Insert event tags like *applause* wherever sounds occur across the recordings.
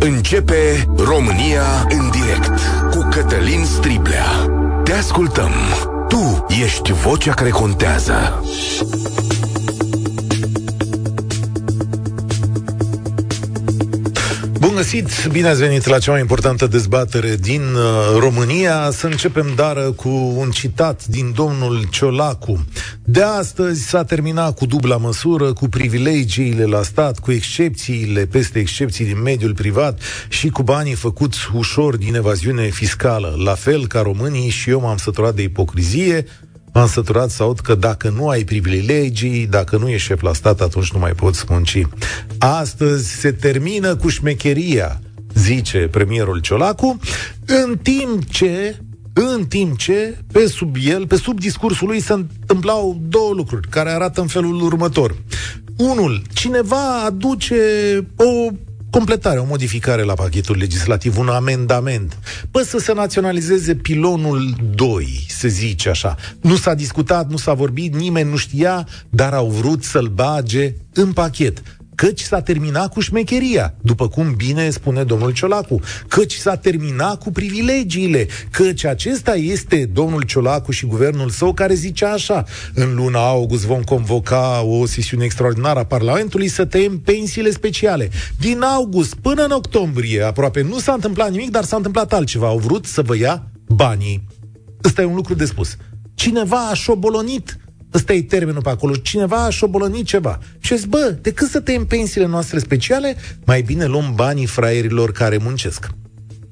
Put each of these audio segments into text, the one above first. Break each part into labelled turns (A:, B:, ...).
A: Începe România în direct cu Cătălin Striblea. Te ascultăm. Tu ești vocea care contează.
B: Bun găsit, bine ați venit la cea mai importantă dezbatere din uh, România. Să începem, dară, cu un citat din domnul Ciolacu. De astăzi s-a terminat cu dubla măsură, cu privilegiile la stat, cu excepțiile peste excepții din mediul privat și cu banii făcuți ușor din evaziune fiscală. La fel ca românii și eu m-am săturat de ipocrizie, M-am săturat să aud că dacă nu ai privilegii, dacă nu ești șef la stat, atunci nu mai poți munci. Astăzi se termină cu șmecheria, zice premierul Ciolacu, în timp ce în timp ce, pe sub el, pe sub discursul lui, se întâmplau două lucruri care arată în felul următor. Unul, cineva aduce o completare, o modificare la pachetul legislativ, un amendament. Păi să se naționalizeze pilonul 2, se zice așa. Nu s-a discutat, nu s-a vorbit, nimeni nu știa, dar au vrut să-l bage în pachet căci s-a terminat cu șmecheria, după cum bine spune domnul Ciolacu, căci s-a terminat cu privilegiile, căci acesta este domnul Ciolacu și guvernul său care zice așa, în luna august vom convoca o sesiune extraordinară a Parlamentului să tăiem pensiile speciale. Din august până în octombrie, aproape nu s-a întâmplat nimic, dar s-a întâmplat altceva. Au vrut să vă ia banii. Ăsta e un lucru de spus. Cineva a șobolonit Ăsta e termenul pe acolo. Cineva a șobolănit ceva. Și zis, bă, decât să tăiem pensiile noastre speciale, mai bine luăm banii fraierilor care muncesc.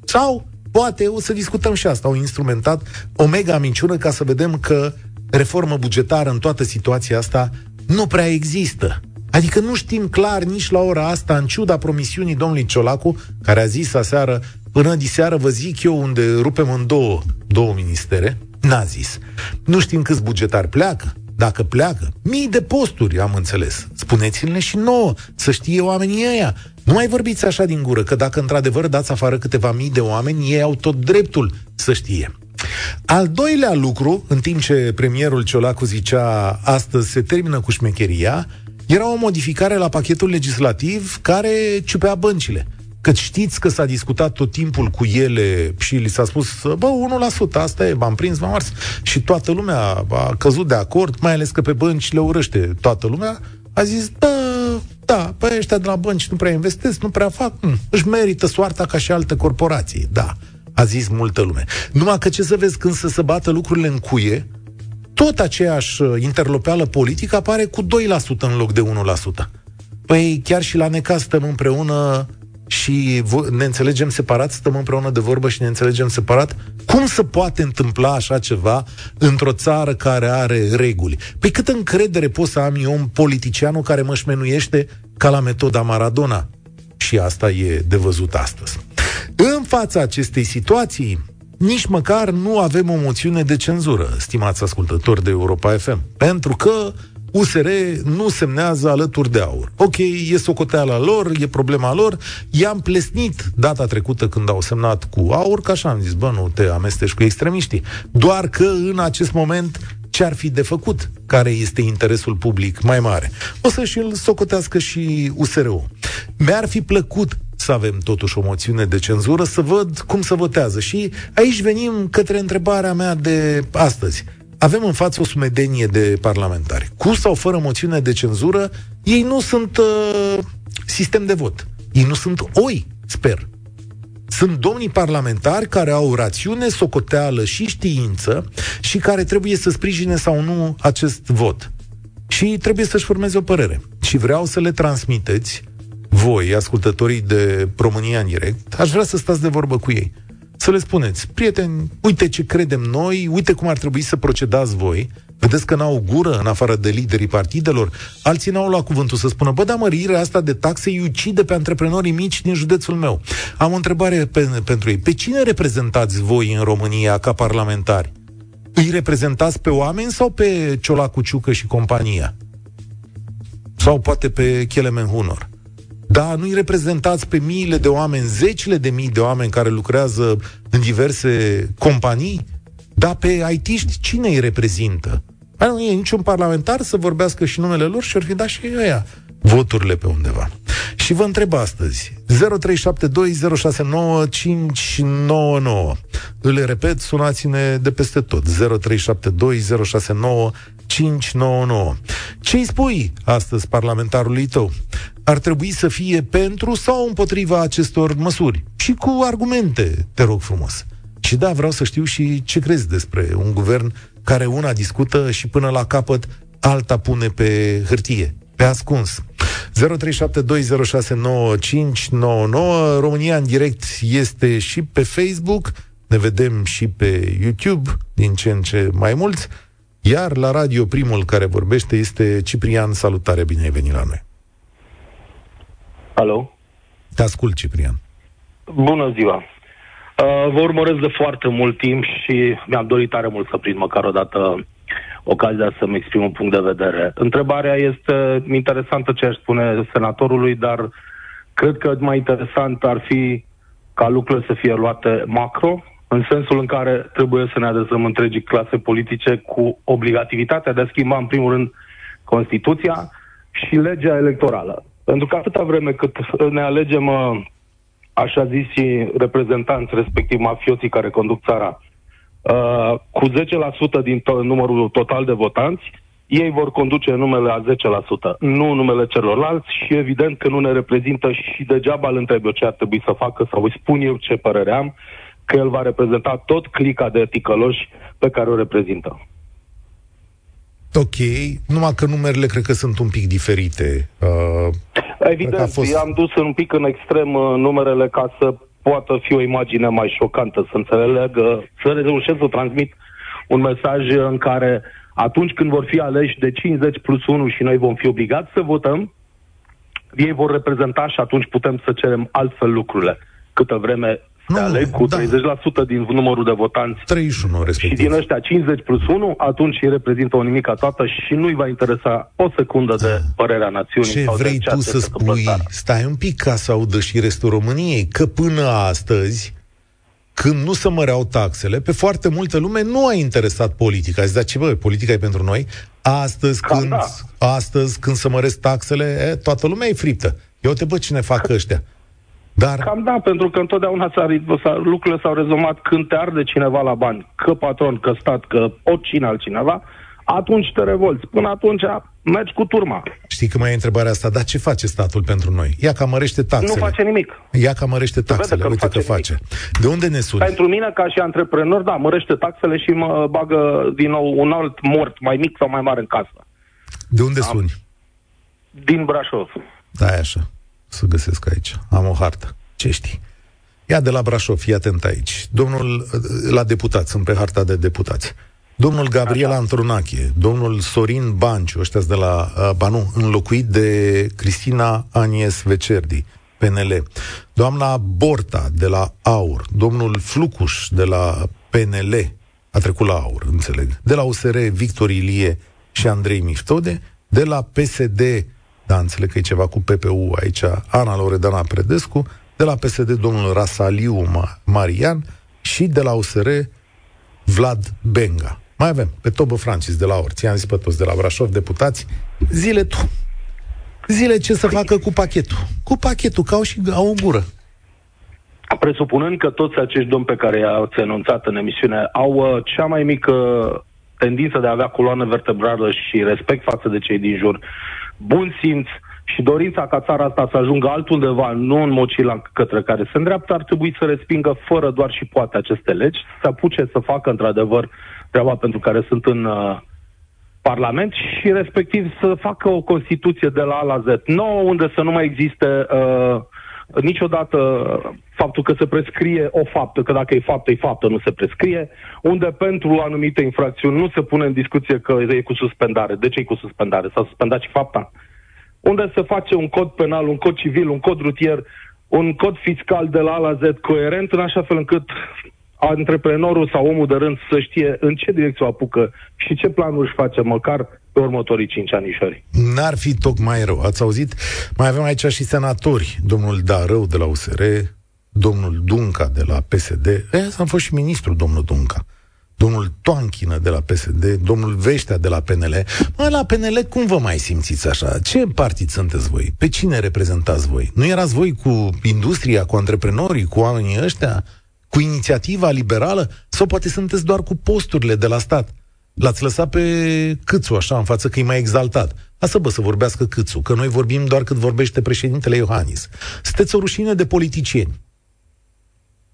B: Sau, poate, o să discutăm și asta, au instrumentat o mega minciună ca să vedem că reformă bugetară în toată situația asta nu prea există. Adică nu știm clar nici la ora asta, în ciuda promisiunii domnului Ciolacu, care a zis aseară, până diseară vă zic eu unde rupem în două, două ministere, n-a zis. Nu știm câți bugetari pleacă, dacă pleacă. Mii de posturi, am înțeles. Spuneți-le și nouă, să știe oamenii ăia. Nu mai vorbiți așa din gură, că dacă într-adevăr dați afară câteva mii de oameni, ei au tot dreptul să știe. Al doilea lucru, în timp ce premierul Ciolacu zicea astăzi se termină cu șmecheria, era o modificare la pachetul legislativ care ciupea băncile. Că știți că s-a discutat tot timpul cu ele și li s-a spus, bă, 1%, asta e, m-am prins, m-am ars. Și toată lumea a căzut de acord, mai ales că pe bănci le urăște toată lumea, a zis, da, da, păi ăștia de la bănci nu prea investesc, nu prea fac, hm, își merită soarta ca și alte corporații, da, a zis multă lume. Numai că ce să vezi când să se bată lucrurile în cuie, tot aceeași uh, interlopeală politică apare cu 2% în loc de 1%. Păi chiar și la necaz stăm împreună și ne înțelegem separat, stăm împreună de vorbă și ne înțelegem separat? Cum se poate întâmpla așa ceva într-o țară care are reguli? Păi cât încredere pot să am eu un politicianul care mă șmenuiește ca la metoda Maradona? Și asta e de văzut astăzi. În fața acestei situații, nici măcar nu avem o moțiune de cenzură, stimați ascultători de Europa FM, pentru că USR nu semnează alături de aur. Ok, e socoteala lor, e problema lor. I-am plesnit data trecută când au semnat cu aur, că așa am zis, bă, nu te amesteci cu extremiștii. Doar că în acest moment ce ar fi de făcut, care este interesul public mai mare. O să și-l socotească și USR-ul. Mi-ar fi plăcut să avem totuși o moțiune de cenzură, să văd cum să votează. Și aici venim către întrebarea mea de astăzi avem în față o sumedenie de parlamentari. Cu sau fără moțiune de cenzură, ei nu sunt uh, sistem de vot. Ei nu sunt oi, sper. Sunt domnii parlamentari care au rațiune, socoteală și știință și care trebuie să sprijine sau nu acest vot. Și trebuie să-și formeze o părere. Și vreau să le transmiteți voi, ascultătorii de România în direct, aș vrea să stați de vorbă cu ei să le spuneți, prieteni, uite ce credem noi, uite cum ar trebui să procedați voi, Vedeți că n-au gură în afară de liderii partidelor? Alții n-au luat cuvântul să spună, bă, da, mărirea asta de taxe îi ucide pe antreprenorii mici din județul meu. Am o întrebare pe, pentru ei. Pe cine reprezentați voi în România ca parlamentari? Îi reprezentați pe oameni sau pe Ciolacu Ciucă și compania? Sau poate pe Chelemen Hunor? Da, nu-i reprezentați pe miile de oameni, zecile de mii de oameni care lucrează în diverse companii, dar pe IT-ști cine îi reprezintă? Păi nu e niciun parlamentar să vorbească și numele lor și ar fi dat și ăia voturile pe undeva. Și vă întreb astăzi, 0372069599. Îl repet, sunați-ne de peste tot, 0372069599. Ce îi spui astăzi parlamentarului tău? Ar trebui să fie pentru sau împotriva acestor măsuri? Și cu argumente, te rog frumos. Și da, vreau să știu și ce crezi despre un guvern care una discută și până la capăt alta pune pe hârtie, pe ascuns. 0372069599 România în direct este și pe Facebook, ne vedem și pe YouTube, din ce în ce mai mulți, iar la radio primul care vorbește este Ciprian. Salutare, bine ai venit la noi.
C: Alo?
B: Te ascult, Ciprian.
C: Bună ziua. Uh, vă urmăresc de foarte mult timp și mi-am dorit tare mult să prind măcar o dată ocazia să-mi exprim un punct de vedere. Întrebarea este interesantă ce aș spune senatorului, dar cred că mai interesant ar fi ca lucrurile să fie luate macro, în sensul în care trebuie să ne adresăm întregii clase politice cu obligativitatea de a schimba, în primul rând, Constituția și legea electorală. Pentru că atâta vreme cât ne alegem uh, așa zis reprezentanți, respectiv mafioții care conduc țara, uh, cu 10% din to- numărul total de votanți, ei vor conduce numele a 10%, nu numele celorlalți și evident că nu ne reprezintă și degeaba îl întreb eu ce ar trebui să facă sau îi spun eu ce părere am, că el va reprezenta tot clica de ticăloși pe care o reprezintă.
B: Ok, numai că numerele cred că sunt un pic diferite. Uh,
C: Evident, fost... am dus un pic în extrem uh, numerele ca să poată fi o imagine mai șocantă, să înțeleagă, să reușesc să transmit un mesaj în care atunci când vor fi aleși de 50 plus 1 și noi vom fi obligați să votăm, ei vor reprezenta și atunci putem să cerem altfel lucrurile. Câtă vreme nu, aleg cu da. 30% din numărul de votanți
B: 31, respectiv.
C: și din ăștia 50 plus 1, atunci îi reprezintă o nimica toată și nu-i va interesa o secundă de da. părerea națiunii.
B: Ce
C: sau
B: vrei
C: de
B: tu să spui? Stai un pic ca să audă și restul României, că până astăzi, când nu se măreau taxele, pe foarte multă lume nu a interesat politica. Zice, ce bă, politica e pentru noi? Astăzi, Cam când, da. astăzi, când se măresc taxele, e, toată lumea e friptă. Eu te bă, cine fac ăștia?
C: Dar... Cam da, pentru că întotdeauna s-a, s-a, lucrurile s-au rezumat când te arde cineva la bani, că patron, că stat, că oricine altcineva, atunci te revolți. Până atunci mergi cu turma.
B: Știi că mai e întrebarea asta, dar ce face statul pentru noi? Ia că mărește taxele.
C: Nu face nimic.
B: Ia că mărește taxele, că uite face că face. Nimic. De unde ne suni?
C: Pentru mine, ca și antreprenor, da, mărește taxele și mă bagă din nou un alt mort, mai mic sau mai mare în casă.
B: De unde Am... suni?
C: Din Brașov.
B: Da, așa să găsesc aici. Am o hartă. Ce știi? Ia de la Brașov, fii atent aici. Domnul, la deputați, sunt pe harta de deputați. Domnul Gabriel Așa. Antrunache, domnul Sorin Banciu, ăștia de la, Banu, înlocuit de Cristina Anies Vecerdi, PNL. Doamna Borta, de la AUR. Domnul Flucuș, de la PNL, a trecut la AUR, înțeleg. De la USR, Victor Ilie și Andrei Miftode. De la PSD, da, înțeleg că e ceva cu PPU aici, Ana Loredana Predescu, de la PSD domnul Rasaliu Marian și de la USR Vlad Benga. Mai avem pe Tobă Francis de la Orți, i-am zis pe toți de la Brașov, deputați, zile tu. Zile ce să facă cu pachetul. Cu pachetul, ca au și au o gură.
C: Presupunând că toți acești domni pe care i-ați enunțat în emisiune au uh, cea mai mică tendință de a avea coloană vertebrală și respect față de cei din jur, bun simț și dorința ca țara asta să ajungă altundeva, nu în mocila către care se îndreaptă, ar trebui să respingă fără doar și poate aceste legi, să apuce să facă într-adevăr treaba pentru care sunt în uh, Parlament și respectiv să facă o Constituție de la A la Z, nouă unde să nu mai existe uh, niciodată faptul că se prescrie o faptă, că dacă e faptă, e faptă, nu se prescrie, unde pentru anumite infracțiuni nu se pune în discuție că e cu suspendare. De ce e cu suspendare? S-a suspendat și fapta? Unde se face un cod penal, un cod civil, un cod rutier, un cod fiscal de la A la Z coerent, în așa fel încât antreprenorul sau omul de rând să știe în ce direcție o apucă și ce planuri își face măcar pe următorii cinci anișori.
B: N-ar fi tocmai rău. Ați auzit? Mai avem aici și senatori. Domnul Darău de la USR, domnul Dunca de la PSD. E, am fost și ministru, domnul Dunca. domnul Toanchină de la PSD, domnul Veștea de la PNL. Mă, la PNL cum vă mai simțiți așa? Ce partid sunteți voi? Pe cine reprezentați voi? Nu erați voi cu industria, cu antreprenorii, cu oamenii ăștia? Cu inițiativa liberală? Sau poate sunteți doar cu posturile de la stat? L-ați lăsat pe Câțu așa în față că e mai exaltat. Lasă bă să vorbească Câțu, că noi vorbim doar cât vorbește președintele Iohannis. Sunteți o rușine de politicieni.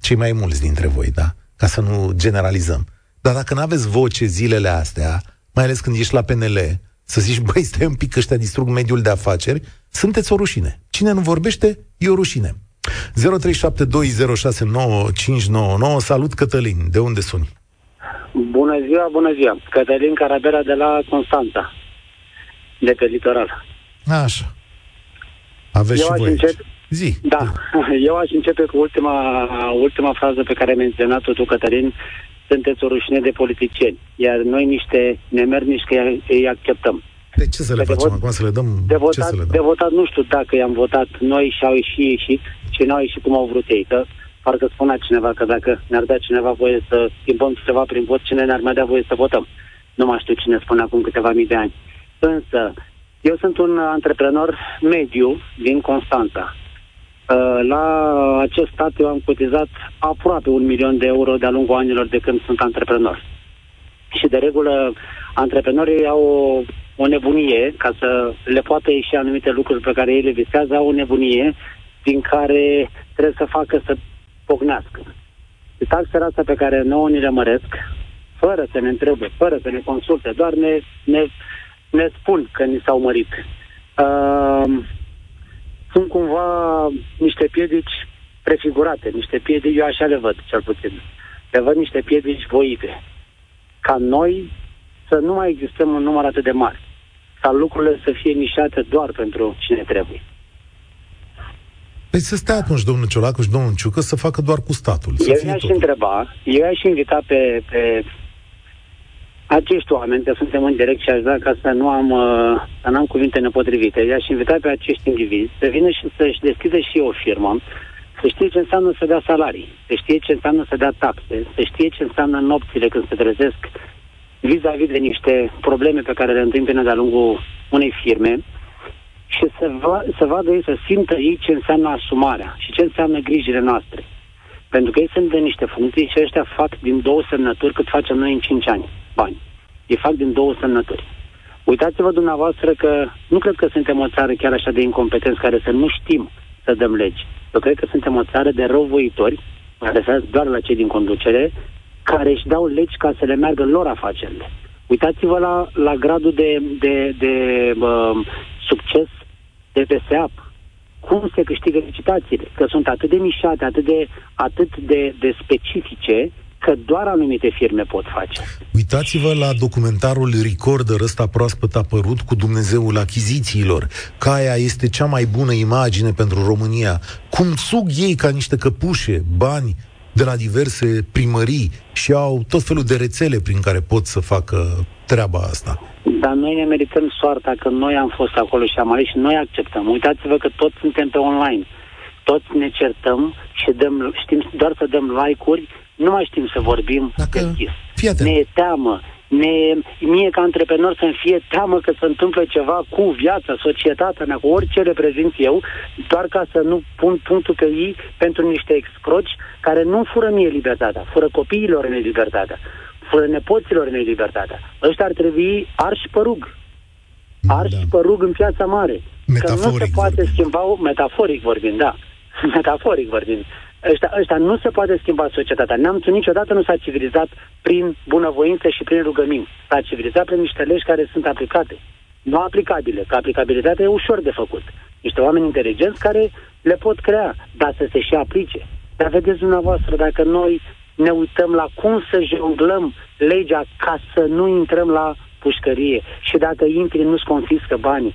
B: Cei mai mulți dintre voi, da? Ca să nu generalizăm. Dar dacă nu aveți voce zilele astea, mai ales când ești la PNL, să zici, *laughs* băi, stai un pic că ăștia distrug mediul de afaceri, sunteți o rușine. Cine nu vorbește, e o rușine. 0372069599 Salut, Cătălin. De unde suni?
D: Bună ziua, bună ziua. Cătălin Carabera de la Constanța, de pe litoral.
B: Așa. Aveți Eu și voi încep... Zi.
D: Da. *laughs* Eu aș începe cu ultima, ultima frază pe care ai menționat-o tu, Cătălin. Sunteți o rușine de politicieni. Iar noi niște nemernici că îi acceptăm.
B: De ce să le de facem vot, acum? Să le dăm?
D: De votat,
B: ce să le dăm?
D: de votat nu știu dacă i-am votat noi și au ieșit ieșit și n-au ieșit cum au vrut ei. Că parcă spunea cineva că dacă ne-ar da cineva voie să schimbăm ceva prin vot, cine ne-ar mai da voie să votăm? Nu mai știu cine spune acum câteva mii de ani. Însă, eu sunt un antreprenor mediu din Constanța. Uh, la acest stat eu am cotizat aproape un milion de euro de-a lungul anilor de când sunt antreprenor. Și de regulă, antreprenorii au o, o nebunie, ca să le poată ieși anumite lucruri pe care ei le visează, au o nebunie din care trebuie să facă să pocnească. Și taxele astea pe care nouă ni le măresc, fără să ne întrebe, fără să ne consulte, doar ne, ne, ne spun că ni s-au mărit. Uh, sunt cumva niște piedici prefigurate, niște piedici, eu așa le văd, cel puțin. Le văd niște piedici voite. Ca noi să nu mai existăm un număr atât de mare. Ca lucrurile să fie nișate doar pentru cine trebuie.
B: Păi să stea atunci domnul Ciolacu și domnul Ciucă să facă doar cu statul. Să
D: eu i-aș întreba, eu i-aș invita pe, pe acești oameni, că suntem în direct și aș da ca să nu am, uh, să n-am cuvinte nepotrivite, i-aș invita pe acești indivizi să vină și să-și deschidă și o firmă, să știe ce înseamnă să dea salarii, să știe ce înseamnă să dea taxe, să știe ce înseamnă nopțile când se trezesc vis-a-vis de niște probleme pe care le întâmpină de-a lungul unei firme, și să, va, să vadă ei, să simtă ei ce înseamnă asumarea și ce înseamnă grijile noastre. Pentru că ei sunt de niște funcții și ăștia fac din două semnături cât facem noi în 5 ani bani. Ei fac din două semnături. Uitați-vă dumneavoastră că nu cred că suntem o țară chiar așa de incompetenți care să nu știm să dăm legi. Eu cred că suntem o țară de răuvoitori, adresați doar la cei din conducere, care își dau legi ca să le meargă lor afacerile. Uitați-vă la, la gradul de, de, de uh, succes de pe SEAP. Cum se câștigă licitațiile? Că sunt atât de mișate, atât de, atât de, de specifice, că doar anumite firme pot face.
B: Uitați-vă la documentarul Recorder ăsta proaspăt apărut cu Dumnezeul achizițiilor. Caia este cea mai bună imagine pentru România. Cum sug ei ca niște căpușe bani de la diverse primării și au tot felul de rețele prin care pot să facă treaba asta.
D: Dar noi ne merităm soarta că noi am fost acolo și am ales și noi acceptăm. Uitați-vă că toți suntem pe online. Toți ne certăm și dăm, știm doar să dăm like-uri, nu mai știm să vorbim Dacă... deschis. Ne e teamă, ne, mie ca antreprenor să-mi fie teamă că se întâmplă ceva cu viața, societatea mea, cu orice reprezint eu, doar ca să nu pun punctul pe ei pentru niște excroci care nu fură mie libertatea, fură copiilor mei libertatea, fură nepoților mei libertatea. Ăștia ar trebui arși pe rug. Arși da. pe rug în piața mare.
B: Metaforic
D: că nu se poate
B: vorbind.
D: schimba, metaforic vorbind, da, *laughs* metaforic vorbind. Ăștia, ăștia nu se poate schimba societatea. Neamțul niciodată nu s-a civilizat prin bunăvoință și prin rugămini. S-a civilizat prin niște legi care sunt aplicate. Nu aplicabile, că aplicabilitatea e ușor de făcut. Niște oameni inteligenți care le pot crea, dar să se și aplice. Dar vedeți dumneavoastră, dacă noi ne uităm la cum să jonglăm legea ca să nu intrăm la pușcărie și dacă intri nu-ți confiscă banii.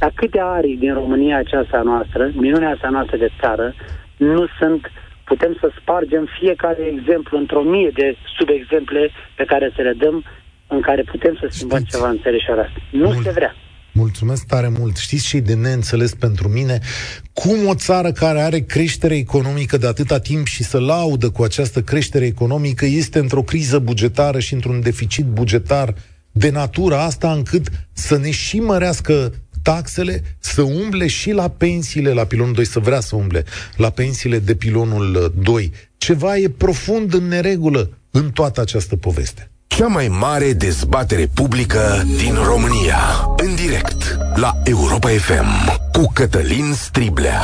D: Dar câte arii din România aceasta noastră, minunea asta noastră de țară, nu sunt putem să spargem fiecare exemplu într-o mie de subexemple pe care să le dăm în care putem să schimbăm Știți, ceva în țărișoara asta. Nu mul- se vrea.
B: Mulțumesc tare mult. Știți ce e de neînțeles pentru mine? Cum o țară care are creștere economică de atâta timp și să laudă cu această creștere economică este într-o criză bugetară și într-un deficit bugetar de natura asta încât să ne și mărească taxele, să umble și la pensiile la pilonul 2, să vrea să umble la pensiile de pilonul 2. Ceva e profund în neregulă în toată această poveste.
A: Cea mai mare dezbatere publică din România. În direct la Europa FM cu Cătălin Striblea.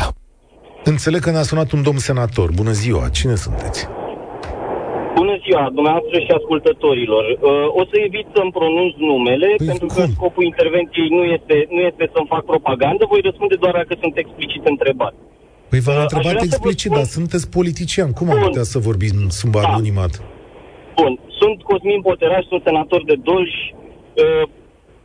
B: Înțeleg că ne-a sunat un domn senator. Bună ziua, cine sunteți?
E: Bună ziua, dumneavoastră și ascultătorilor. Uh, o să evit să-mi pronunț numele, păi pentru cum? că scopul intervenției nu este, nu este să-mi fac propagandă, voi răspunde doar dacă sunt explicit întrebat.
B: Păi v-am uh, întrebat explicit, spun... dar sunteți politician. Cum am putea să vorbim sub da. anonimat?
E: Bun, sunt Cosmin Poteraș, sunt senator de Dolj. Uh,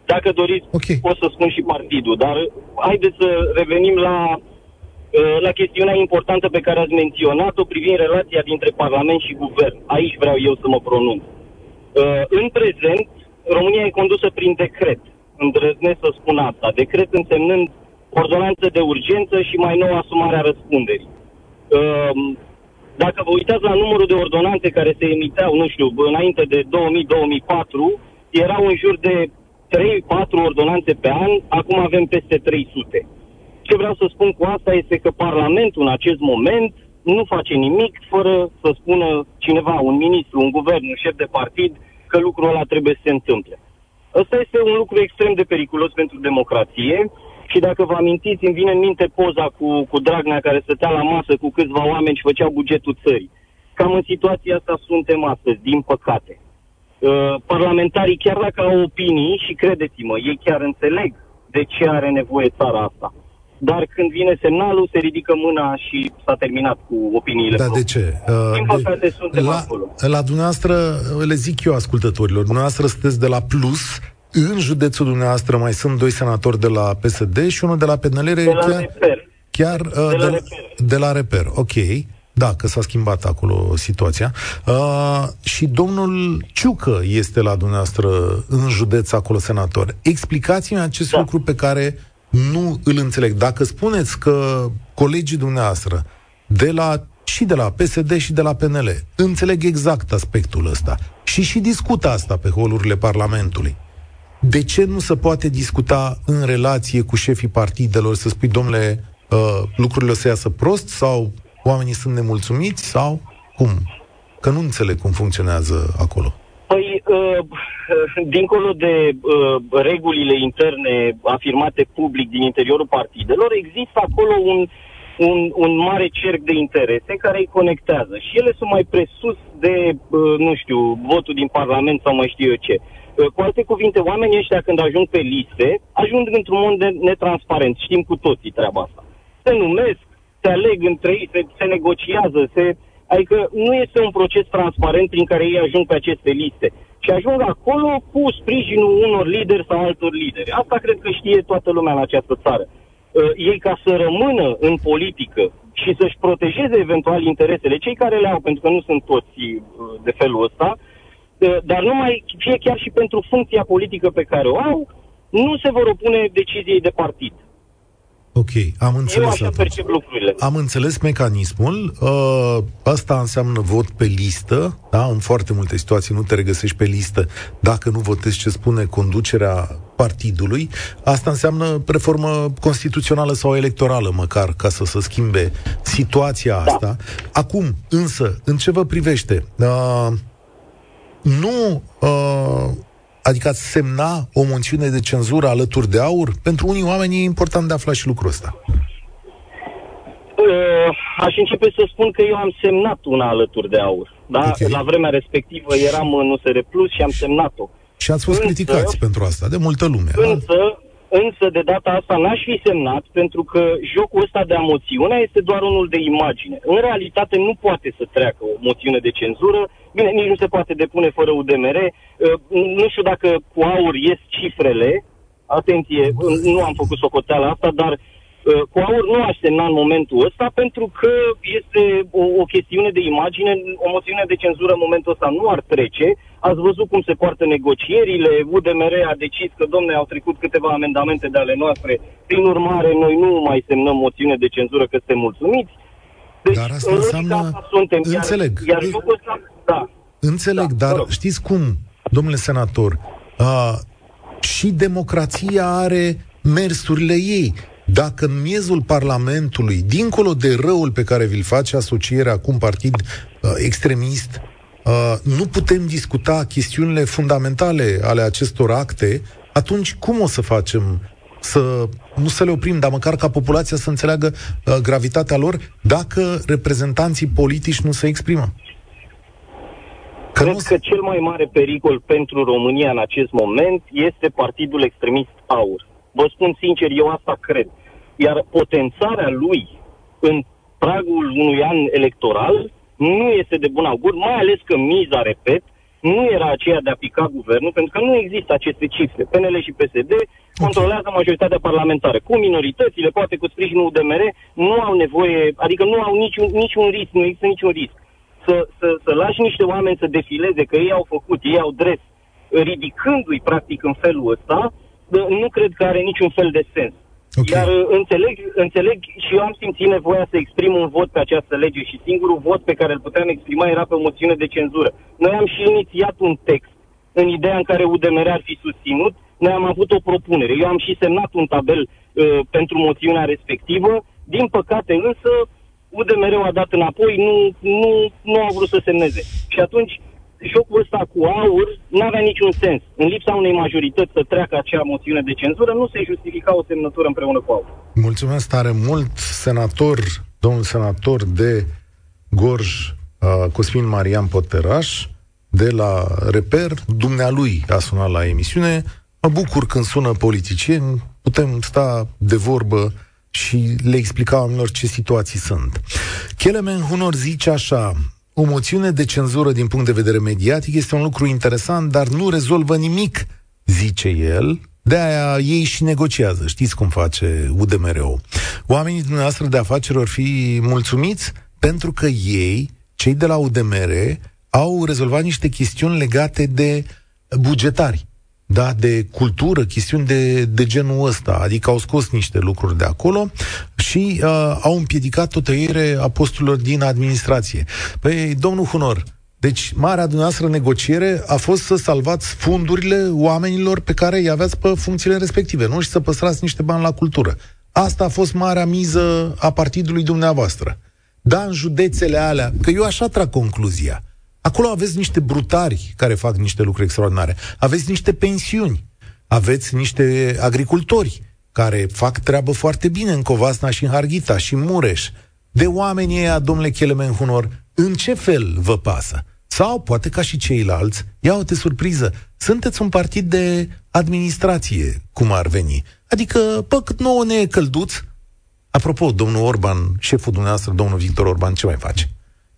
E: dacă doriți, okay. pot să spun și partidul, dar haideți să revenim la, uh, la chestiunea importantă pe care ați menționat-o privind relația dintre Parlament și Guvern. Aici vreau eu să mă pronunț. Uh, în prezent, România e condusă prin decret. Îndrăznesc să spun asta. Decret însemnând ordonanță de urgență și mai nou asumarea răspunderii. Dacă vă uitați la numărul de ordonanțe care se emiteau, nu știu, înainte de 2000-2004, erau în jur de 3-4 ordonanțe pe an, acum avem peste 300. Ce vreau să spun cu asta este că Parlamentul în acest moment nu face nimic fără să spună cineva, un ministru, un guvern, un șef de partid, că lucrul ăla trebuie să se întâmple. Ăsta este un lucru extrem de periculos pentru democrație și dacă vă amintiți, îmi vine în minte poza cu, cu Dragnea care stătea la masă cu câțiva oameni și făceau bugetul țării. Cam în situația asta suntem astăzi, din păcate. Uh, parlamentarii, chiar dacă au opinii, și credeți-mă, ei chiar înțeleg de ce are nevoie țara asta. Dar când vine semnalul, se ridică mâna și s-a terminat cu opiniile.
B: Da, de ce?
E: Uh, Din păcate, de, suntem
B: la,
E: acolo.
B: La dumneavoastră, le zic eu ascultătorilor, dumneavoastră sunteți de la Plus, în județul dumneavoastră mai sunt doi senatori de la PSD și unul de la PNL.
E: De la chiar, Reper.
B: Chiar uh, de, la de, Reper. de la Reper, ok. Da, că s-a schimbat acolo situația. Uh, și domnul Ciucă este la dumneavoastră în județ acolo senator. Explicați-mi acest da. lucru pe care nu îl înțeleg. Dacă spuneți că colegii dumneavoastră de la și de la PSD și de la PNL înțeleg exact aspectul ăsta și și discută asta pe holurile Parlamentului de ce nu se poate discuta în relație cu șefii partidelor, să spui, domnule, uh, lucrurile o să iasă prost sau oamenii sunt nemulțumiți sau cum? Că nu înțeleg cum funcționează acolo.
E: Păi, uh, dincolo de uh, regulile interne afirmate public din interiorul partidelor, există acolo un, un, un mare cerc de interese care îi conectează și ele sunt mai presus de, uh, nu știu, votul din Parlament sau mai știu eu ce. Uh, cu alte cuvinte, oamenii ăștia când ajung pe liste, ajung într-un mod netransparent. Știm cu toții treaba asta. Se numesc, se aleg între ei, se, se negociază, se... Adică nu este un proces transparent prin care ei ajung pe aceste liste. Și ajung acolo cu sprijinul unor lideri sau altor lideri. Asta cred că știe toată lumea în această țară. Uh, ei ca să rămână în politică și să-și protejeze eventual interesele, cei care le au, pentru că nu sunt toți uh, de felul ăsta, dar numai fie chiar și pentru funcția politică pe care o au, nu se vor opune deciziei de partid.
B: Ok, am înțeles. Eu
E: așa percep lucrurile.
B: Am înțeles mecanismul. Uh, asta înseamnă vot pe listă. Da? În foarte multe situații nu te regăsești pe listă dacă nu votezi ce spune conducerea partidului. Asta înseamnă reformă constituțională sau electorală, măcar, ca să se schimbe situația da. asta. Acum, însă, în ce vă privește? Uh, nu uh, adică ați semna o moțiune de cenzură alături de aur? Pentru unii oameni e important de aflat și lucrul ăsta.
E: Uh, aș începe să spun că eu am semnat una alături de aur. Da? Okay. La vremea respectivă eram în USR Plus și am semnat-o.
B: Și ați fost însă, criticați pentru asta, de multă lume.
E: Însă, însă, de data asta n-aș fi semnat pentru că jocul ăsta de moțiune este doar unul de imagine. În realitate nu poate să treacă o moțiune de cenzură Bine, nici nu se poate depune fără UDMR. Uh, nu știu dacă cu aur ies cifrele. Atenție, nu am făcut socoteala asta, dar Uh, cu aur nu aș semna în momentul ăsta pentru că este o, o chestiune de imagine, o moțiune de cenzură în momentul ăsta nu ar trece. Ați văzut cum se poartă negocierile, UDMR a decis că, domne, au trecut câteva amendamente de ale noastre, prin urmare noi nu mai semnăm moțiune de cenzură că suntem mulțumiți.
B: Deci, Dar asta înseamnă... Asta
E: suntem,
B: Înțeleg.
E: Iar, iar ăsta, da.
B: Înțeleg, da, dar știți cum, domnule senator, uh, și democrația are mersurile ei. Dacă în miezul Parlamentului, dincolo de răul pe care vi-l face asocierea cu un partid uh, extremist, uh, nu putem discuta chestiunile fundamentale ale acestor acte, atunci cum o să facem să nu să le oprim, dar măcar ca populația să înțeleagă uh, gravitatea lor dacă reprezentanții politici nu se exprimă?
E: Că Cred că cel mai mare pericol pentru România în acest moment este partidul extremist AUR. Vă spun sincer, eu asta cred. Iar potențarea lui în pragul unui an electoral nu este de bun augur, mai ales că miza, repet, nu era aceea de a pica guvernul, pentru că nu există aceste cifre. PNL și PSD controlează majoritatea parlamentară. Cu minoritățile, poate cu sprijinul UDMR, nu au nevoie, adică nu au niciun, niciun risc, nu există niciun risc. Să, să, să lași niște oameni să defileze, că ei au făcut, ei au dres, ridicându-i practic în felul ăsta, nu cred că are niciun fel de sens. Okay. Iar uh, înțeleg, înțeleg și eu am simțit nevoia să exprim un vot pe această lege și singurul vot pe care îl puteam exprima era pe o moțiune de cenzură. Noi am și inițiat un text în ideea în care UDMR ar fi susținut, noi am avut o propunere. Eu am și semnat un tabel uh, pentru moțiunea respectivă. Din păcate însă, UDMR a dat înapoi, nu, nu, nu au vrut să semneze. Și atunci jocul ăsta cu aur nu avea niciun sens. În lipsa unei majorități să treacă acea moțiune de cenzură, nu se justifica o semnătură împreună cu aur.
B: Mulțumesc tare mult, senator, domnul senator de Gorj, uh, Cosmin Marian Poteraș, de la Reper, dumnealui a sunat la emisiune. Mă bucur când sună politicieni, putem sta de vorbă și le explica oamenilor ce situații sunt. Kelemen Hunor zice așa, o moțiune de cenzură din punct de vedere mediatic este un lucru interesant, dar nu rezolvă nimic, zice el. De aia ei și negociază. Știți cum face UDMR-ul. Oamenii dumneavoastră de afaceri vor fi mulțumiți pentru că ei, cei de la UDMR, au rezolvat niște chestiuni legate de bugetari da, de cultură, chestiuni de, de genul ăsta, adică au scos niște lucruri de acolo și uh, au împiedicat o tăiere a posturilor din administrație. Păi, domnul Hunor, deci marea dumneavoastră negociere a fost să salvați fundurile oamenilor pe care îi aveați pe funcțiile respective, nu? Și să păstrați niște bani la cultură. Asta a fost marea miză a partidului dumneavoastră. Da, în județele alea, că eu așa trag concluzia. Acolo aveți niște brutari care fac niște lucruri extraordinare. Aveți niște pensiuni. Aveți niște agricultori care fac treabă foarte bine în Covasna și în Harghita și în Mureș. De oamenii ăia, domnule Chelemen Hunor, în ce fel vă pasă? Sau, poate ca și ceilalți, ia o te surpriză, sunteți un partid de administrație, cum ar veni. Adică, pă, cât nouă ne e călduț. Apropo, domnul Orban, șeful dumneavoastră, domnul Victor Orban, ce mai face?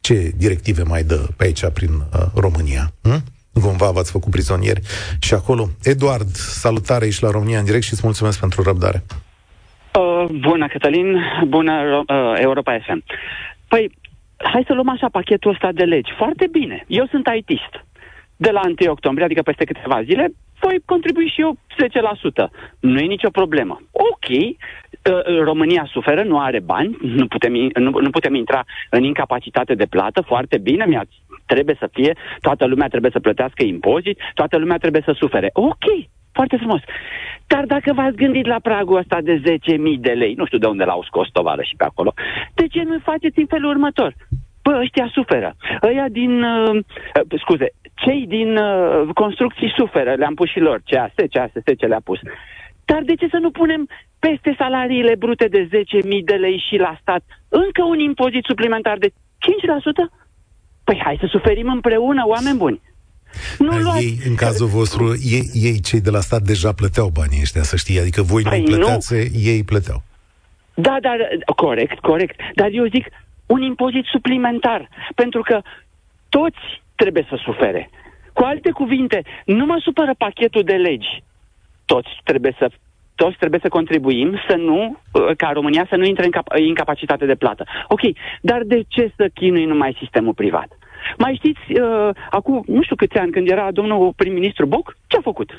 B: Ce directive mai dă pe aici prin uh, România. Hm? Cumva v-ați făcut prizonieri și acolo. Eduard, salutare aici la România în direct și îți mulțumesc pentru răbdare.
F: Uh, bună, Cătălin, bună uh, Europa FM. Păi, hai să luăm așa pachetul ăsta de legi. Foarte bine. Eu sunt ITist. De la 1 octombrie, adică peste câteva zile, voi contribui și eu 10%. Nu e nicio problemă. Ok, România suferă, nu are bani, nu putem, nu, nu putem intra în incapacitate de plată, foarte bine, mi trebuie să fie, toată lumea trebuie să plătească impozit, toată lumea trebuie să sufere. Ok, foarte frumos. Dar dacă v-ați gândit la pragul ăsta de 10.000 de lei, nu știu de unde l-au scos tovară și pe acolo, de ce nu faceți în felul următor? Bă, ăștia suferă. Ăia din, uh, scuze, cei din uh, construcții suferă, le-am pus și lor, CAS, CASS, ce le-a pus. Dar de ce să nu punem peste salariile brute de 10.000 de lei și la stat încă un impozit suplimentar de 5%? Păi hai să suferim împreună, oameni buni.
B: Nu luați... Ei, în cazul vostru, ei, ei, cei de la stat, deja plăteau banii ăștia, să știi. Adică voi păi nu plăteați, nu. ei plăteau.
F: Da, dar, corect, corect. Dar eu zic un impozit suplimentar. Pentru că toți trebuie să sufere. Cu alte cuvinte, nu mă supără pachetul de legi toți trebuie să toți trebuie să contribuim să nu, uh, ca România să nu intre în cap- incapacitate de plată. Ok, dar de ce să chinui numai sistemul privat? Mai știți, uh, acum nu știu câți ani, când era domnul prim-ministru Boc, ce a făcut?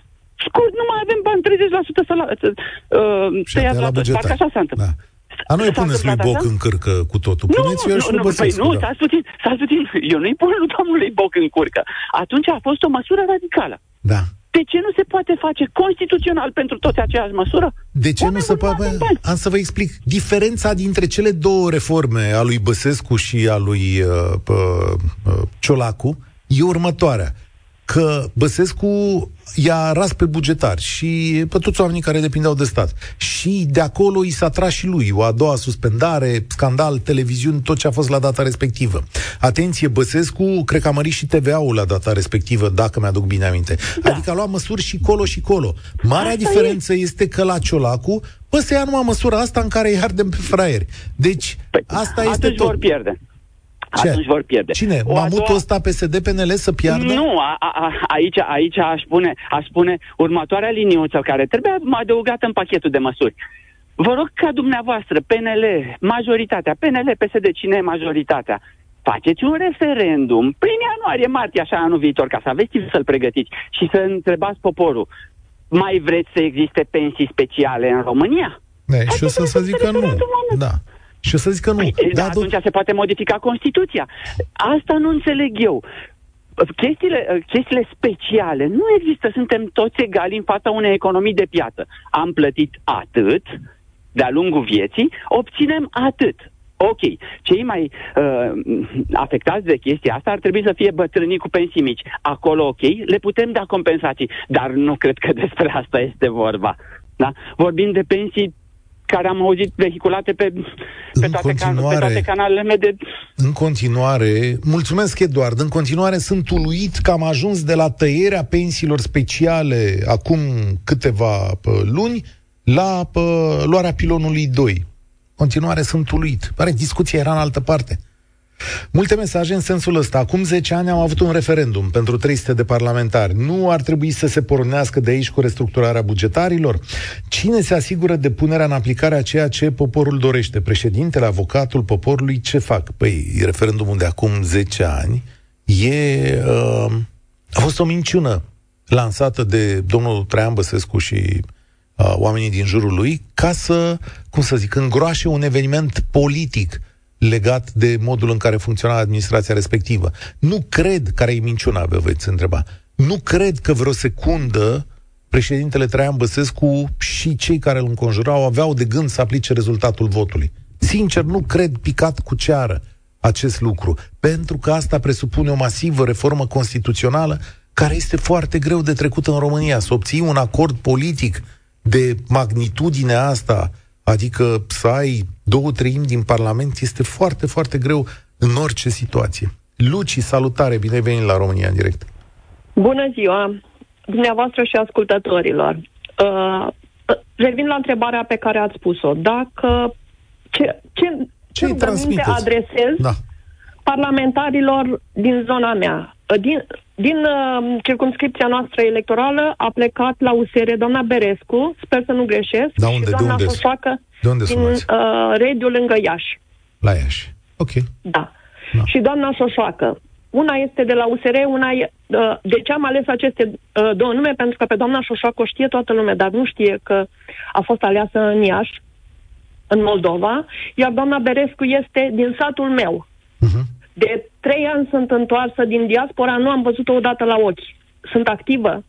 F: Scurt, nu mai avem bani, 30% să la, uh, tăiat la, la Parcă așa s-a întâmplat. Da.
B: A nu-i puneți lui Boc așa? în cârcă cu totul. Puneți nu, eu și nu, nu, păi,
F: nu, da. stați puțin, stați puțin. Eu nu-i pun lui domnului Boc în curcă. Atunci a fost o măsură radicală.
B: Da.
F: De ce nu se poate face constituțional pentru toți aceeași măsură?
B: De ce Oamenii nu se poate? Am să vă explic. Diferența dintre cele două reforme, a lui Băsescu și a lui uh, uh, Ciolacu, e următoarea că Băsescu i-a ras pe bugetar și pe toți oamenii care depindeau de stat. Și de acolo i s-a tras și lui o a doua suspendare, scandal, televiziuni, tot ce a fost la data respectivă. Atenție, Băsescu, cred că a mărit și TVA-ul la data respectivă, dacă mi-aduc bine aminte. Da. Adică a luat măsuri și colo și colo. Marea asta diferență e. este că la Ciolacu, bă, se ia numai măsura asta în care îi ardem pe fraieri. Deci, păi, asta este tot.
F: vor pierde. Ce? atunci vor pierde.
B: Cine? O Mamutul doua... ăsta PSD-PNL să piardă?
F: Nu, a, a, aici, aici aș spune, aș spune următoarea liniuță care trebuie adăugată în pachetul de măsuri. Vă rog ca dumneavoastră, PNL, majoritatea, PNL, PSD, cine e majoritatea? Faceți un referendum prin ianuarie, martie, așa anul viitor, ca să aveți timp să-l pregătiți și să întrebați poporul. Mai vreți să existe pensii speciale în România?
B: Ne, și o să, să zică nu. Da. Și o să zic că nu. Păi,
F: da, atunci se poate modifica Constituția. Asta nu înțeleg eu. Chestiile, chestiile speciale nu există. Suntem toți egali în fața unei economii de piață. Am plătit atât de-a lungul vieții, obținem atât. Ok, cei mai uh, afectați de chestia asta ar trebui să fie bătrânii cu pensii mici. Acolo, ok, le putem da compensații, dar nu cred că despre asta este vorba. Da? Vorbim de pensii care am auzit vehiculate pe, pe, toate, can, pe toate canalele mele de...
B: În continuare, mulțumesc Eduard, în continuare sunt uluit că am ajuns de la tăierea pensiilor speciale acum câteva pă, luni la pă, luarea pilonului 2. Continuare sunt uluit. Pare discuția era în altă parte. Multe mesaje în sensul ăsta. Acum 10 ani am avut un referendum pentru 300 de parlamentari. Nu ar trebui să se pornească de aici cu restructurarea bugetarilor? Cine se asigură de punerea în aplicare a ceea ce poporul dorește? Președintele, avocatul poporului, ce fac? Păi, referendumul de acum 10 ani e... Uh, a fost o minciună lansată de domnul Traian Băsescu și uh, oamenii din jurul lui ca să, cum să zic, îngroașe un eveniment politic legat de modul în care funcționa administrația respectivă. Nu cred, care e minciuna, vă veți întreba, nu cred că vreo secundă președintele Traian Băsescu și cei care îl înconjurau aveau de gând să aplice rezultatul votului. Sincer, nu cred picat cu ceară acest lucru, pentru că asta presupune o masivă reformă constituțională care este foarte greu de trecut în România. Să obții un acord politic de magnitudinea asta Adică să ai două treimi din Parlament este foarte, foarte greu în orice situație. Luci, salutare, bine ai venit la România în direct.
G: Bună ziua, dumneavoastră și ascultătorilor. Uh, revin la întrebarea pe care ați spus-o. Dacă ce, ce, ce rugăminte adresez da. parlamentarilor din zona mea? Din, din uh, circumscripția noastră electorală a plecat la USR doamna Berescu, sper să nu greșesc,
B: da, unde,
G: și doamna
B: de unde?
G: Soșoacă
B: de unde
G: din uh, Rediu lângă Iași.
B: La Iași. Ok.
G: Da. da. Și doamna Soșoacă. Una este de la USR, una e... Uh, de ce am ales aceste uh, două nume? Pentru că pe doamna Șoșoacă o știe toată lumea, dar nu știe că a fost aleasă în Iași, în Moldova, iar doamna Berescu este din satul meu. Uh-huh. De trei ani sunt întoarsă din diaspora, nu am văzut-o odată la ochi. Sunt activă,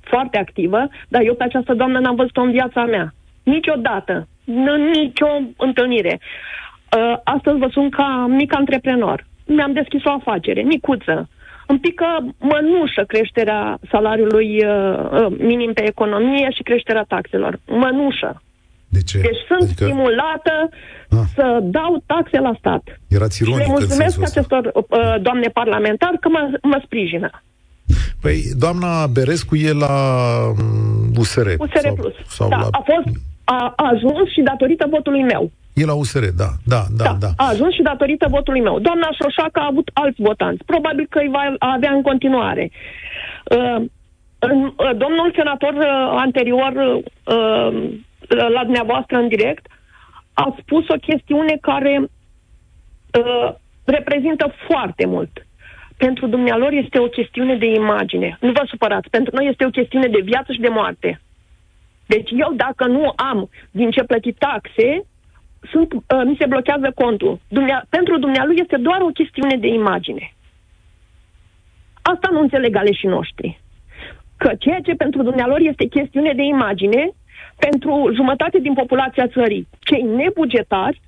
G: foarte activă, dar eu pe această doamnă n-am văzut-o în viața mea. Niciodată. În nicio întâlnire. Uh, astăzi vă sun ca mic antreprenor. Mi-am deschis o afacere, micuță. Îmi pică mănușă creșterea salariului uh, uh minim pe economie și creșterea taxelor. Mănușă.
B: De ce?
G: Deci sunt adică... stimulată ah. să dau taxe la stat.
B: Erați ironic
G: și le mulțumesc acestor uh, doamne parlamentari că mă, mă sprijină.
B: Păi, doamna Berescu e la USR.
G: Um, USR sau, Plus. Sau da, la... a fost, a, a ajuns și datorită votului meu.
B: E la USR, da, da, da, da. da.
G: A ajuns și datorită votului meu. Doamna Șoșacă a avut alți votanți. Probabil că îi va avea în continuare. Uh, Domnul senator anterior la dumneavoastră în direct a spus o chestiune care reprezintă foarte mult. Pentru dumnealor este o chestiune de imagine. Nu vă supărați, pentru noi este o chestiune de viață și de moarte. Deci eu dacă nu am din ce plăti taxe, sunt, uh, mi se blochează contul. Dumnea, pentru dumnealui este doar o chestiune de imagine. Asta nu înțeleg aleșii noștri. Că ceea ce pentru dumnealor este chestiune de imagine, pentru jumătate din populația țării, cei nebugetari,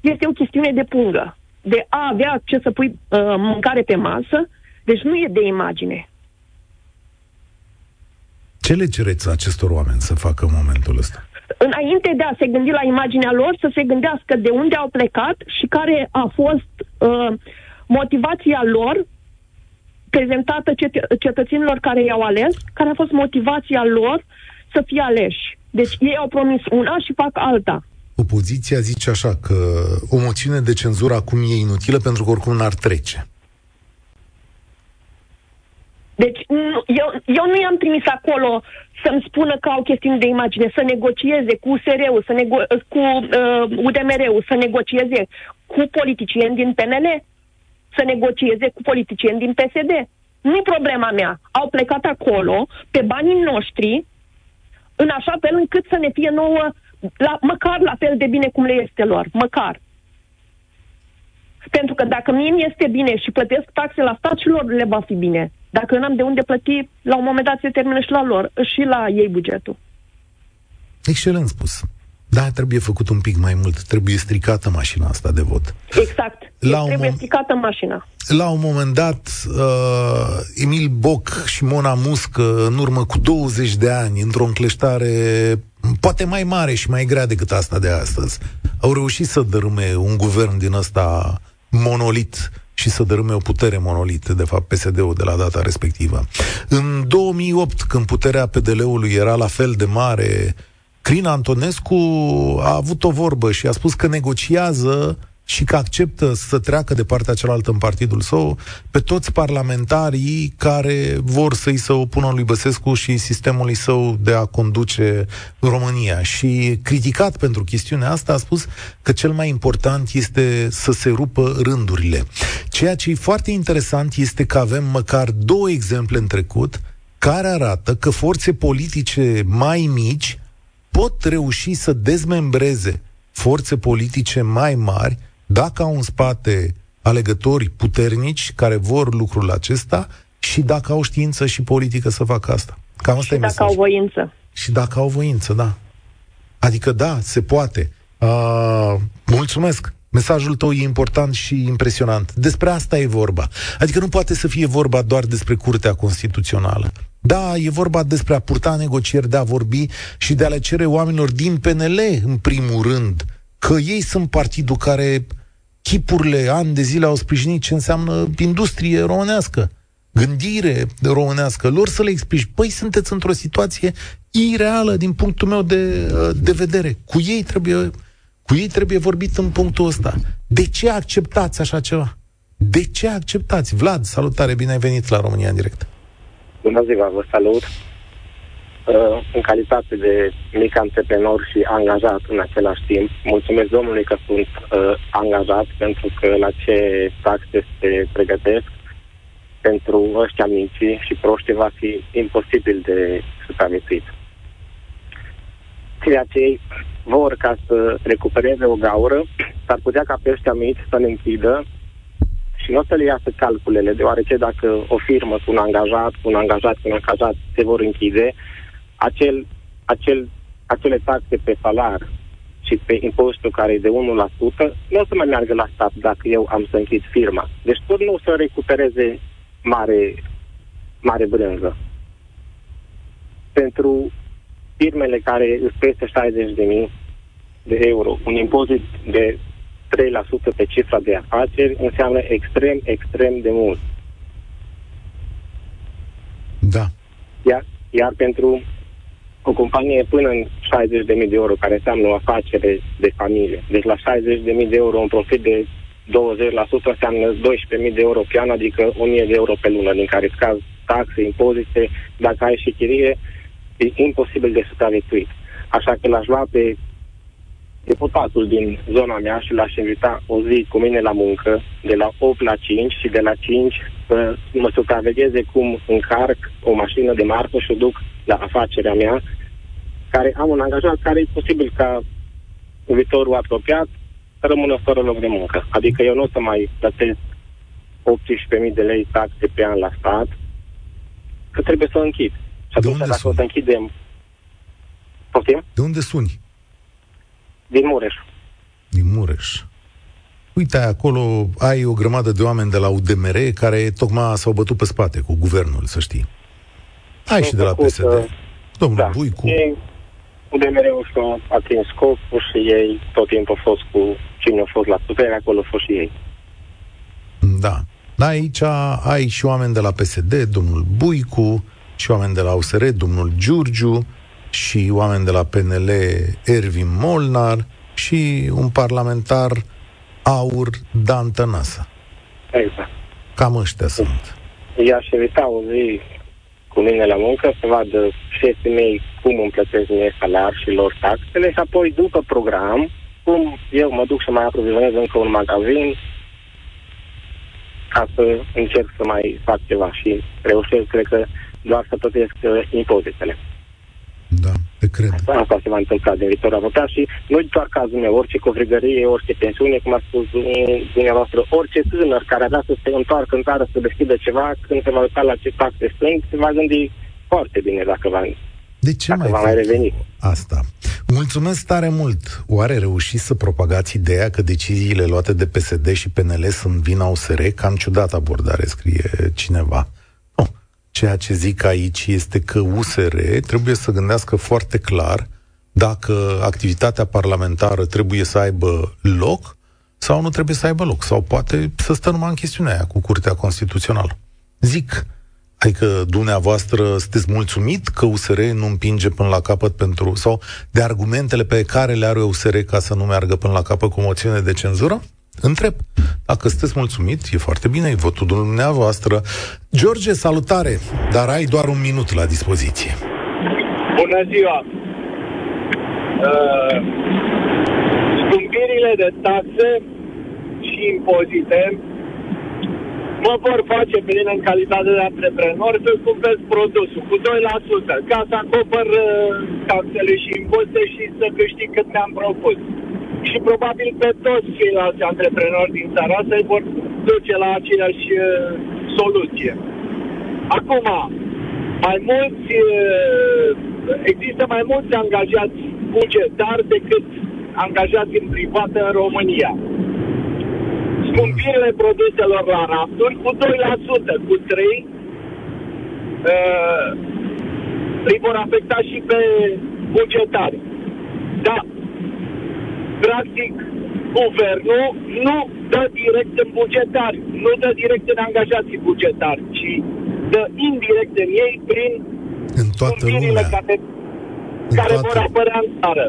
G: este o chestiune de pungă. De a avea ce să pui uh, mâncare pe masă, deci nu e de imagine.
B: Ce le cereți acestor oameni să facă în momentul ăsta?
G: Înainte de a se gândi la imaginea lor, să se gândească de unde au plecat și care a fost uh, motivația lor prezentată cet- cetățenilor care i-au ales, care a fost motivația lor să fie aleși. Deci ei au promis una și fac alta.
B: Opoziția zice așa că o moțiune de cenzură acum e inutilă pentru că oricum n-ar trece.
G: Deci nu, eu, eu nu i-am trimis acolo să-mi spună că au chestiuni de imagine, să negocieze cu USR-ul, să nego- cu uh, UDMR-ul, să negocieze cu politicieni din PNL, să negocieze cu politicieni din PSD. Nu-i problema mea. Au plecat acolo, pe banii noștri, în așa fel încât să ne fie nouă, la, măcar la fel de bine cum le este lor. Măcar. Pentru că dacă mie mi este bine și plătesc taxe la stat și lor le va fi bine. Dacă n-am de unde plăti, la un moment dat se termină și la lor, și la ei bugetul.
B: Excelent spus. Da, trebuie făcut un pic mai mult. Trebuie stricată mașina asta de vot.
G: Exact. La trebuie mom- stricată mașina.
B: La un moment dat, uh, Emil Boc și Mona Muscă, în urmă cu 20 de ani, într-o încleștare poate mai mare și mai grea decât asta de astăzi, au reușit să dărâme un guvern din ăsta monolit și să dărâme o putere monolit, de fapt PSD-ul de la data respectivă. În 2008, când puterea PDL-ului era la fel de mare, Crin Antonescu a avut o vorbă și a spus că negociază și că acceptă să treacă de partea cealaltă în partidul său pe toți parlamentarii care vor să-i se opună lui Băsescu și sistemului său de a conduce România. Și criticat pentru chestiunea asta a spus că cel mai important este să se rupă rândurile. Ceea ce e foarte interesant este că avem măcar două exemple în trecut care arată că forțe politice mai mici pot reuși să dezmembreze forțe politice mai mari dacă au în spate alegători puternici care vor lucrul acesta și dacă au știință și politică să facă asta.
G: Cam asta și e dacă mesaj. au voință.
B: Și dacă au voință, da. Adică da, se poate. Uh, mulțumesc. Mesajul tău e important și impresionant. Despre asta e vorba. Adică nu poate să fie vorba doar despre Curtea Constituțională. Da, e vorba despre a purta negocieri, de a vorbi și de a le cere oamenilor din PNL, în primul rând, că ei sunt partidul care chipurile, ani de zile au sprijinit ce înseamnă industrie românească, gândire românească, lor să le explici, păi sunteți într-o situație ireală din punctul meu de, de vedere. Cu ei trebuie cu ei trebuie vorbit în punctul ăsta. De ce acceptați așa ceva? De ce acceptați? Vlad, salutare, bine ai venit la România în direct.
H: Bună ziua, vă salut. Uh, în calitate de mic antreprenor și angajat în același timp. Mulțumesc Domnului că sunt uh, angajat pentru că la ce taxe se pregătesc pentru ăștia mici și proști va fi imposibil de supraviețuit. Ceea ce vor ca să recupereze o gaură, s-ar putea ca pe ăștia mici să ne închidă și nu o să le iasă calculele, deoarece dacă o firmă cu un angajat, cu un angajat, cu un angajat se vor închide, acel, acel, acele taxe pe salar și pe impozitul care e de 1%, nu o să mai meargă la stat dacă eu am să închid firma. Deci tot nu o să recupereze mare, mare brânză. Pentru firmele care îți peste 60 de mii de euro, un impozit de 3% pe cifra de afaceri înseamnă extrem, extrem de mult.
B: Da.
H: Iar, iar pentru o companie până în 60.000 de euro, care înseamnă o afacere de familie. Deci la 60.000 de euro un profit de 20% înseamnă 12.000 de euro pe an, adică 1.000 de euro pe lună, din care scaz taxe, impozite, dacă ai și chirie, e imposibil de supraviețuit. Așa că l-aș lua pe deputatul din zona mea și l-aș invita o zi cu mine la muncă, de la 8 la 5 și de la 5 să mă supravegheze cum încarc o mașină de marfă și o duc la afacerea mea, care am un angajat care e posibil ca în viitorul apropiat să rămână fără loc de muncă. Adică eu nu o să mai plătesc 18.000 de lei taxe pe an la stat, că trebuie să o închid. Și atunci, dacă suni? o să închidem... Poftim?
B: De unde suni?
H: Din Mureș.
B: Din Mureș. Uite, acolo ai o grămadă de oameni de la UDMR care tocmai s-au bătut pe spate cu guvernul, să știi. Ai și de la PSD. Uh, Domnul da. Buicu. Ei,
H: UDMR-ul și-a atins scopul și ei tot timpul au fost cu cine a fost la putere, acolo au fost și ei.
B: Da. Da, aici ai și oameni de la PSD, domnul Buicu, și oameni de la USR, domnul Giurgiu, și oameni de la PNL, Ervin Molnar, și un parlamentar aur Dan Tănăsă.
H: Exact.
B: Cam ăștia sunt.
H: I-aș evita o zi cu mine la muncă să vadă șefii mei cum îmi plătesc mie salar și lor taxele și apoi după program, cum eu mă duc și mai aprovizionez încă un magazin ca să încerc să mai fac ceva și reușesc, cred că doar să plătesc uh, impozitele.
B: Da, te cred.
H: Asta se va întâmpla de viitor apropiat și nu doar cazul meu, orice covrigărie, orice pensiune, cum a spus dumneavoastră, orice tânăr care avea să se întoarcă în țară să deschidă ceva, când se va uita la ce taxe sunt, se va gândi foarte bine dacă va
B: de ce
H: Dacă
B: mai,
H: va mai reveni.
B: Asta. Mulțumesc tare mult. Oare reușiți să propagați ideea că deciziile luate de PSD și PNL sunt vina USR? Cam ciudat abordare, scrie cineva. Ceea ce zic aici este că USR trebuie să gândească foarte clar dacă activitatea parlamentară trebuie să aibă loc sau nu trebuie să aibă loc. Sau poate să stă numai în chestiunea aia cu Curtea Constituțională. Zic, Adică dumneavoastră sunteți mulțumit că USR nu împinge până la capăt pentru, sau de argumentele pe care le are USR ca să nu meargă până la capăt cu moțiune de cenzură? Întreb. Dacă sunteți mulțumit, e foarte bine, e votul dumneavoastră. George, salutare, dar ai doar un minut la dispoziție.
I: Bună ziua! Uh, scumpirile de taxe și impozite mă vor face pe mine în calitate de antreprenor să cumpesc produsul cu 2%, ca să acopăr uh, taxele și impozite și să câștig cât mi-am propus. Și probabil pe toți ceilalți antreprenori din țara asta îi vor duce la aceeași uh, soluție. Acum, mai mulți, uh, există mai mulți angajați bugetari decât angajați în privată în România scumpirile produselor la rafturi cu 2%, cu 3%, uh, îi vor afecta și pe bugetari. Da, practic, guvernul nu dă direct în bugetari, nu dă direct în angajații bugetari, ci dă indirect în ei prin
B: în toată lumea.
I: care, care toată... vor apărea în țară.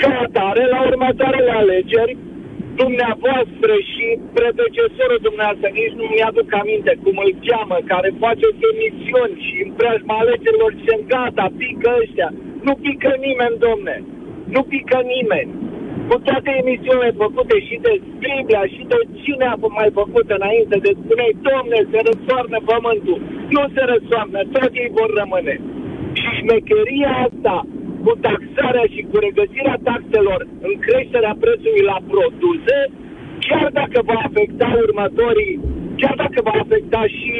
I: Ca atare, la următoarele alegeri, dumneavoastră și predecesorul dumneavoastră, nici nu mi-aduc aminte cum îl cheamă, care face emisiuni și în preajma alegerilor și gata, pică ăștia. Nu pică nimeni, domne. Nu pică nimeni. Cu toate emisiunile făcute și de Biblia și de cine a mai făcut înainte de spuneai, domne, se răsoarnă pământul. Nu se răsoarnă, toți ei vor rămâne. Și șmecheria asta cu taxarea și cu regăsirea taxelor în creșterea prețului la produse, chiar dacă va afecta următorii, chiar dacă va afecta și,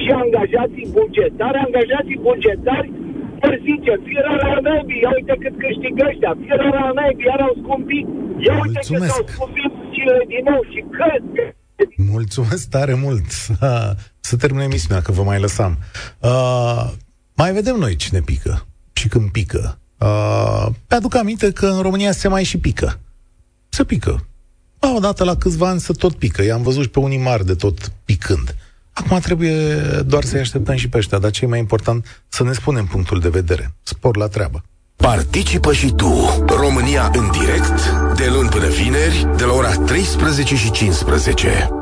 I: și angajații bugetari, angajații bugetari vor zice, fierara al naibii, ia uite cât câștigă ăștia, fierara al naibii, iar au scumpit, ia uite cât au scumpit cele din nou și cât,
B: Mulțumesc tare mult! Să terminăm emisiunea, că vă mai lăsam. Uh, mai vedem noi cine pică și când pică. Uh, mi-aduc aminte că în România se mai și pică. Se pică. O dată la câțiva ani să tot pică. I-am văzut și pe unii mari de tot picând. Acum trebuie doar să-i așteptăm și pe ăștia, dar ce e mai important, să ne spunem punctul de vedere. Spor la treabă.
A: Participă și tu, România în direct, de luni până vineri, de la ora 13 și 15.